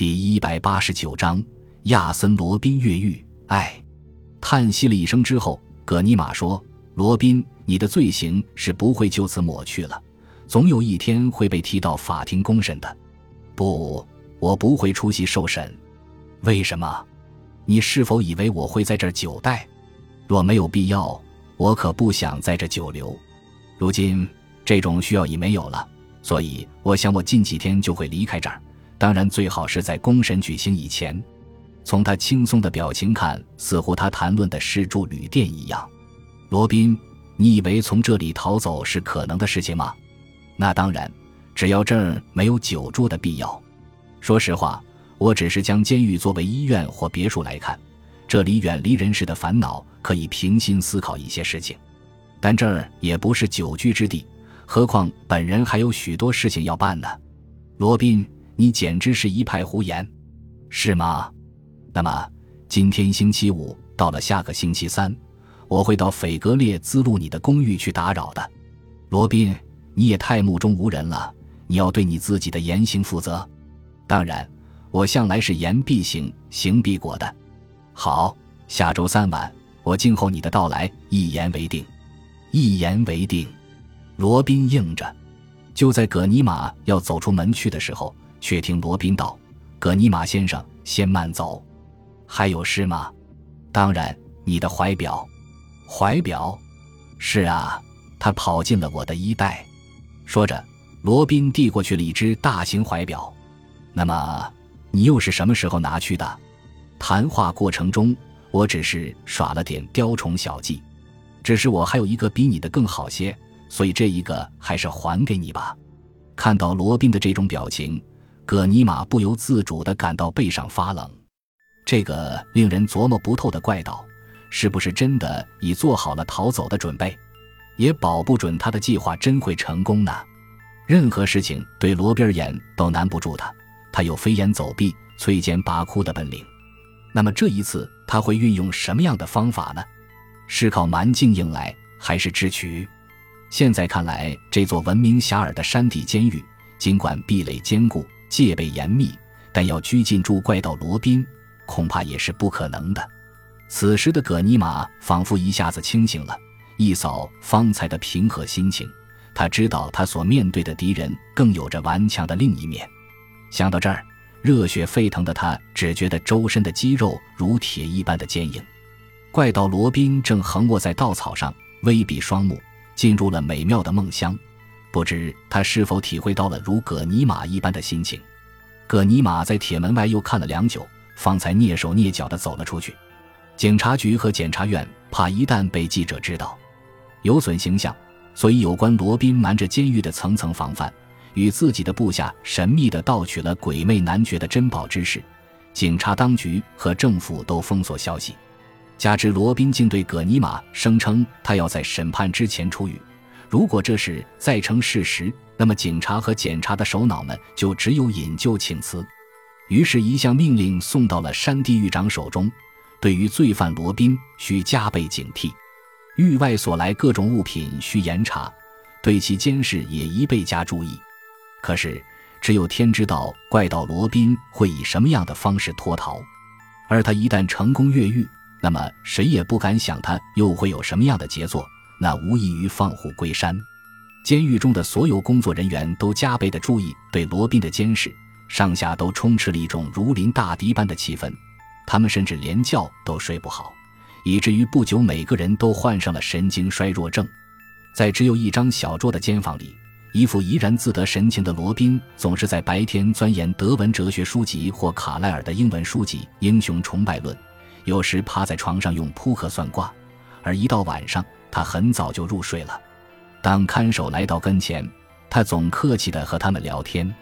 第一百八十九章亚森·罗宾越狱。唉，叹息了一声之后，葛尼玛说：“罗宾，你的罪行是不会就此抹去了，总有一天会被提到法庭公审的。不，我不会出席受审。为什么？你是否以为我会在这儿久待？若没有必要，我可不想在这久留。如今这种需要已没有了，所以我想我近几天就会离开这儿。”当然，最好是在公审举行以前。从他轻松的表情看，似乎他谈论的是住旅店一样。罗宾，你以为从这里逃走是可能的事情吗？那当然，只要这儿没有久住的必要。说实话，我只是将监狱作为医院或别墅来看，这里远离人世的烦恼，可以平心思考一些事情。但这儿也不是久居之地，何况本人还有许多事情要办呢。罗宾。你简直是一派胡言，是吗？那么今天星期五到了，下个星期三，我会到斐格列兹路你的公寓去打扰的。罗宾，你也太目中无人了，你要对你自己的言行负责。当然，我向来是言必行，行必果的。好，下周三晚，我静候你的到来，一言为定。一言为定。罗宾应着。就在葛尼玛要走出门去的时候。却听罗宾道：“葛尼玛先生，先慢走。还有事吗？当然，你的怀表。怀表？是啊，他跑进了我的衣袋。”说着，罗宾递过去了一只大型怀表。那么，你又是什么时候拿去的？谈话过程中，我只是耍了点雕虫小技。只是我还有一个比你的更好些，所以这一个还是还给你吧。看到罗宾的这种表情。葛尼玛不由自主地感到背上发冷，这个令人琢磨不透的怪盗，是不是真的已做好了逃走的准备？也保不准他的计划真会成功呢。任何事情对罗宾而言都难不住他，他有飞檐走壁、摧坚拔窟的本领。那么这一次他会运用什么样的方法呢？是靠蛮劲硬来，还是智取？现在看来，这座闻名遐迩的山地监狱，尽管壁垒坚固。戒备严密，但要拘禁住怪盗罗宾，恐怕也是不可能的。此时的葛尼玛仿佛一下子清醒了，一扫方才的平和心情。他知道他所面对的敌人更有着顽强的另一面。想到这儿，热血沸腾的他只觉得周身的肌肉如铁一般的坚硬。怪盗罗宾正横卧在稻草上，微闭双目，进入了美妙的梦乡。不知他是否体会到了如葛尼玛一般的心情。葛尼玛在铁门外又看了良久，方才蹑手蹑脚地走了出去。警察局和检察院怕一旦被记者知道，有损形象，所以有关罗宾瞒着监狱的层层防范，与自己的部下神秘地盗取了鬼魅男爵的珍宝之事，警察当局和政府都封锁消息。加之罗宾竟对葛尼玛声称他要在审判之前出狱。如果这事再成事实，那么警察和检察的首脑们就只有引咎请辞。于是，一项命令送到了山地狱长手中：对于罪犯罗宾，需加倍警惕；狱外所来各种物品需严查，对其监视也宜倍加注意。可是，只有天知道怪盗罗宾会以什么样的方式脱逃，而他一旦成功越狱，那么谁也不敢想他又会有什么样的杰作。那无异于放虎归山。监狱中的所有工作人员都加倍的注意对罗宾的监视，上下都充斥了一种如临大敌般的气氛。他们甚至连觉都睡不好，以至于不久每个人都患上了神经衰弱症。在只有一张小桌的间房里，一副怡然自得神情的罗宾总是在白天钻研德文哲学书籍或卡莱尔的英文书籍《英雄崇拜论》，有时趴在床上用扑克算卦，而一到晚上。他很早就入睡了。当看守来到跟前，他总客气地和他们聊天。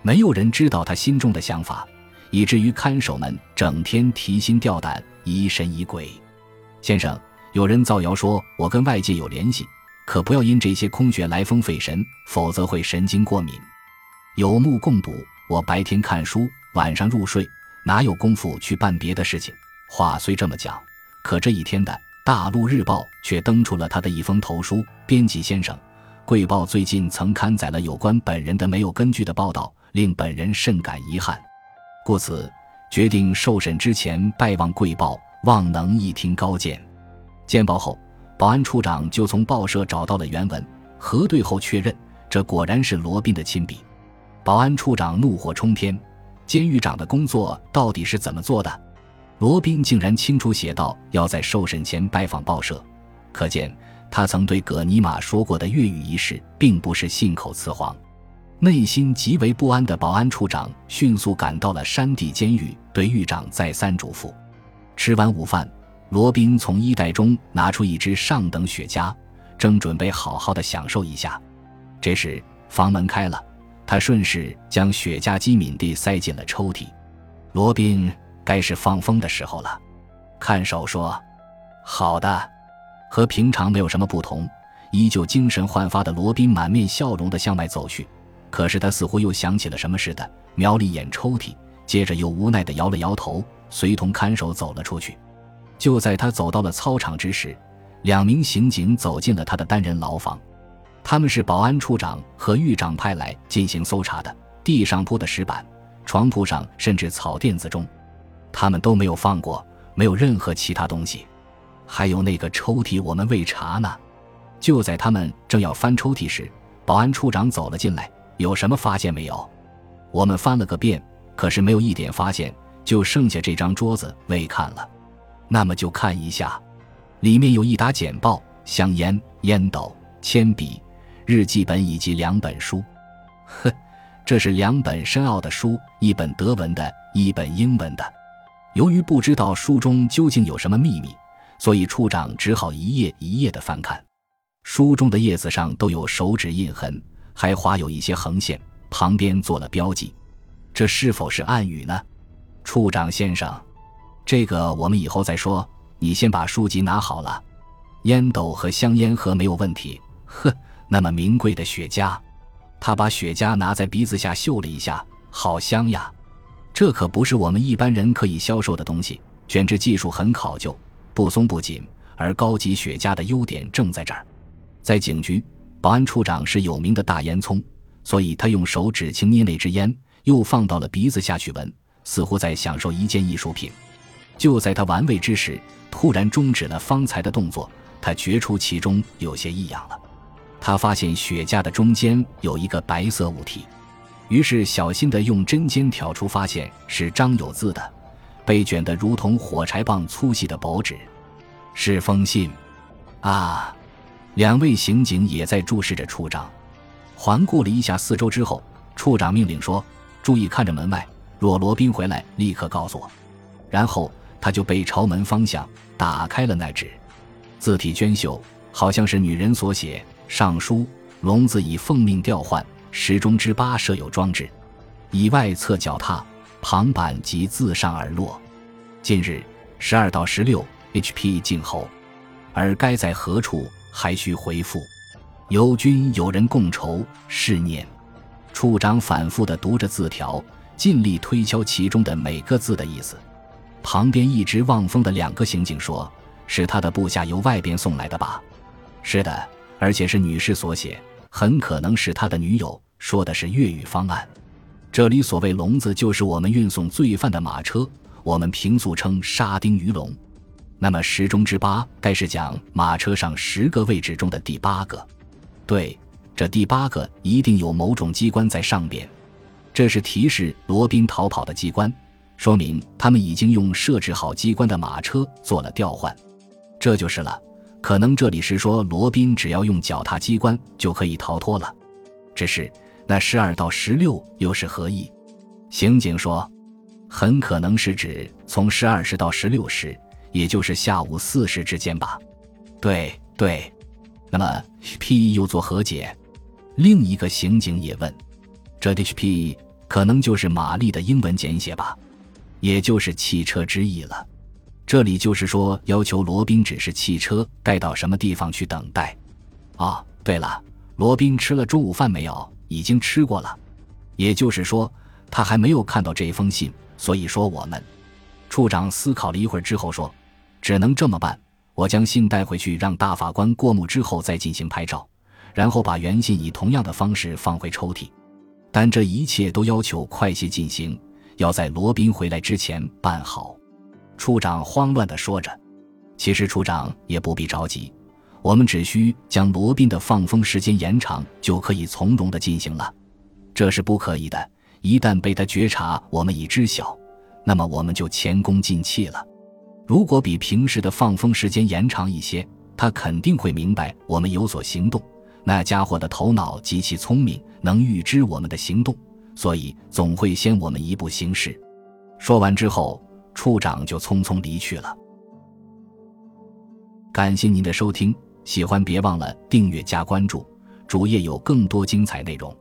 没有人知道他心中的想法，以至于看守们整天提心吊胆、疑神疑鬼。先生，有人造谣说我跟外界有联系，可不要因这些空穴来风费神，否则会神经过敏。有目共睹，我白天看书，晚上入睡，哪有功夫去办别的事情？话虽这么讲，可这一天的。大陆日报却登出了他的一封投书：“编辑先生，贵报最近曾刊载了有关本人的没有根据的报道，令本人甚感遗憾。”故此决定受审之前拜望贵报，望能一听高见。见报后，保安处长就从报社找到了原文，核对后确认，这果然是罗宾的亲笔。保安处长怒火冲天：监狱长的工作到底是怎么做的？罗宾竟然清楚写道要在受审前拜访报社，可见他曾对葛尼玛说过的越狱一事并不是信口雌黄。内心极为不安的保安处长迅速赶到了山地监狱，对狱长再三嘱咐。吃完午饭，罗宾从衣袋中拿出一支上等雪茄，正准备好好的享受一下。这时房门开了，他顺势将雪茄机敏地塞进了抽屉。罗宾，该是放风的时候了。看守说：“好的。”和平常没有什么不同，依旧精神焕发的罗宾满面笑容地向外走去。可是他似乎又想起了什么似的，瞄了一眼抽屉，接着又无奈地摇了摇头，随同看守走了出去。就在他走到了操场之时，两名刑警走进了他的单人牢房。他们是保安处长和狱长派来进行搜查的。地上铺的石板、床铺上甚至草垫子中，他们都没有放过，没有任何其他东西。还有那个抽屉，我们未查呢。就在他们正要翻抽屉时，保安处长走了进来。有什么发现没有？我们翻了个遍，可是没有一点发现，就剩下这张桌子未看了。那么就看一下，里面有一沓简报、香烟、烟斗、铅笔、日记本以及两本书。呵，这是两本深奥的书，一本德文的，一本英文的。由于不知道书中究竟有什么秘密，所以处长只好一页一页的翻看。书中的页子上都有手指印痕。还划有一些横线，旁边做了标记，这是否是暗语呢？处长先生，这个我们以后再说。你先把书籍拿好了。烟斗和香烟盒没有问题。呵，那么名贵的雪茄，他把雪茄拿在鼻子下嗅了一下，好香呀！这可不是我们一般人可以销售的东西，卷制技术很考究，不松不紧。而高级雪茄的优点正在这儿，在警局。保安处长是有名的大烟囱，所以他用手指轻捏那支烟，又放到了鼻子下去闻，似乎在享受一件艺术品。就在他玩味之时，突然终止了方才的动作。他觉出其中有些异样了。他发现雪茄的中间有一个白色物体，于是小心地用针尖挑出，发现是张有字的，被卷得如同火柴棒粗细的薄纸，是封信啊。两位刑警也在注视着处长，环顾了一下四周之后，处长命令说：“注意看着门外，若罗宾回来，立刻告诉我。”然后他就背朝门方向打开了那纸，字体娟秀，好像是女人所写。上书：“龙子以奉命调换，时钟之八设有装置，以外侧脚踏，旁板即自上而落。近日十二到十六 HP 静候，而该在何处？”还需回复，由君有人共筹，是念。处长反复地读着字条，尽力推敲其中的每个字的意思。旁边一直望风的两个刑警说：“是他的部下由外边送来的吧？”“是的，而且是女士所写，很可能是他的女友。”说的是越狱方案。这里所谓笼子，就是我们运送罪犯的马车，我们平素称沙丁鱼笼。那么十中之八该是讲马车上十个位置中的第八个，对，这第八个一定有某种机关在上边，这是提示罗宾逃跑的机关，说明他们已经用设置好机关的马车做了调换，这就是了。可能这里是说罗宾只要用脚踏机关就可以逃脱了，只是那十二到十六又是何意？刑警说，很可能是指从十二时到十六时。也就是下午四时之间吧，对对。那么 P 又作何解？另一个刑警也问：“这 HP 可能就是玛丽的英文简写吧？也就是汽车之意了。这里就是说要求罗宾指示汽车带到什么地方去等待。啊，对了，罗宾吃了中午饭没有？已经吃过了。也就是说他还没有看到这一封信，所以说我们。”处长思考了一会儿之后说：“只能这么办，我将信带回去，让大法官过目之后再进行拍照，然后把原信以同样的方式放回抽屉。但这一切都要求快些进行，要在罗宾回来之前办好。处长慌乱地说着：“其实处长也不必着急，我们只需将罗宾的放风时间延长，就可以从容地进行了。这是不可以的，一旦被他觉察我们已知晓，那么我们就前功尽弃了。如果比平时的放风时间延长一些，他肯定会明白我们有所行动。那家伙的头脑极其聪明，能预知我们的行动，所以总会先我们一步行事。”说完之后。处长就匆匆离去了。感谢您的收听，喜欢别忘了订阅加关注，主页有更多精彩内容。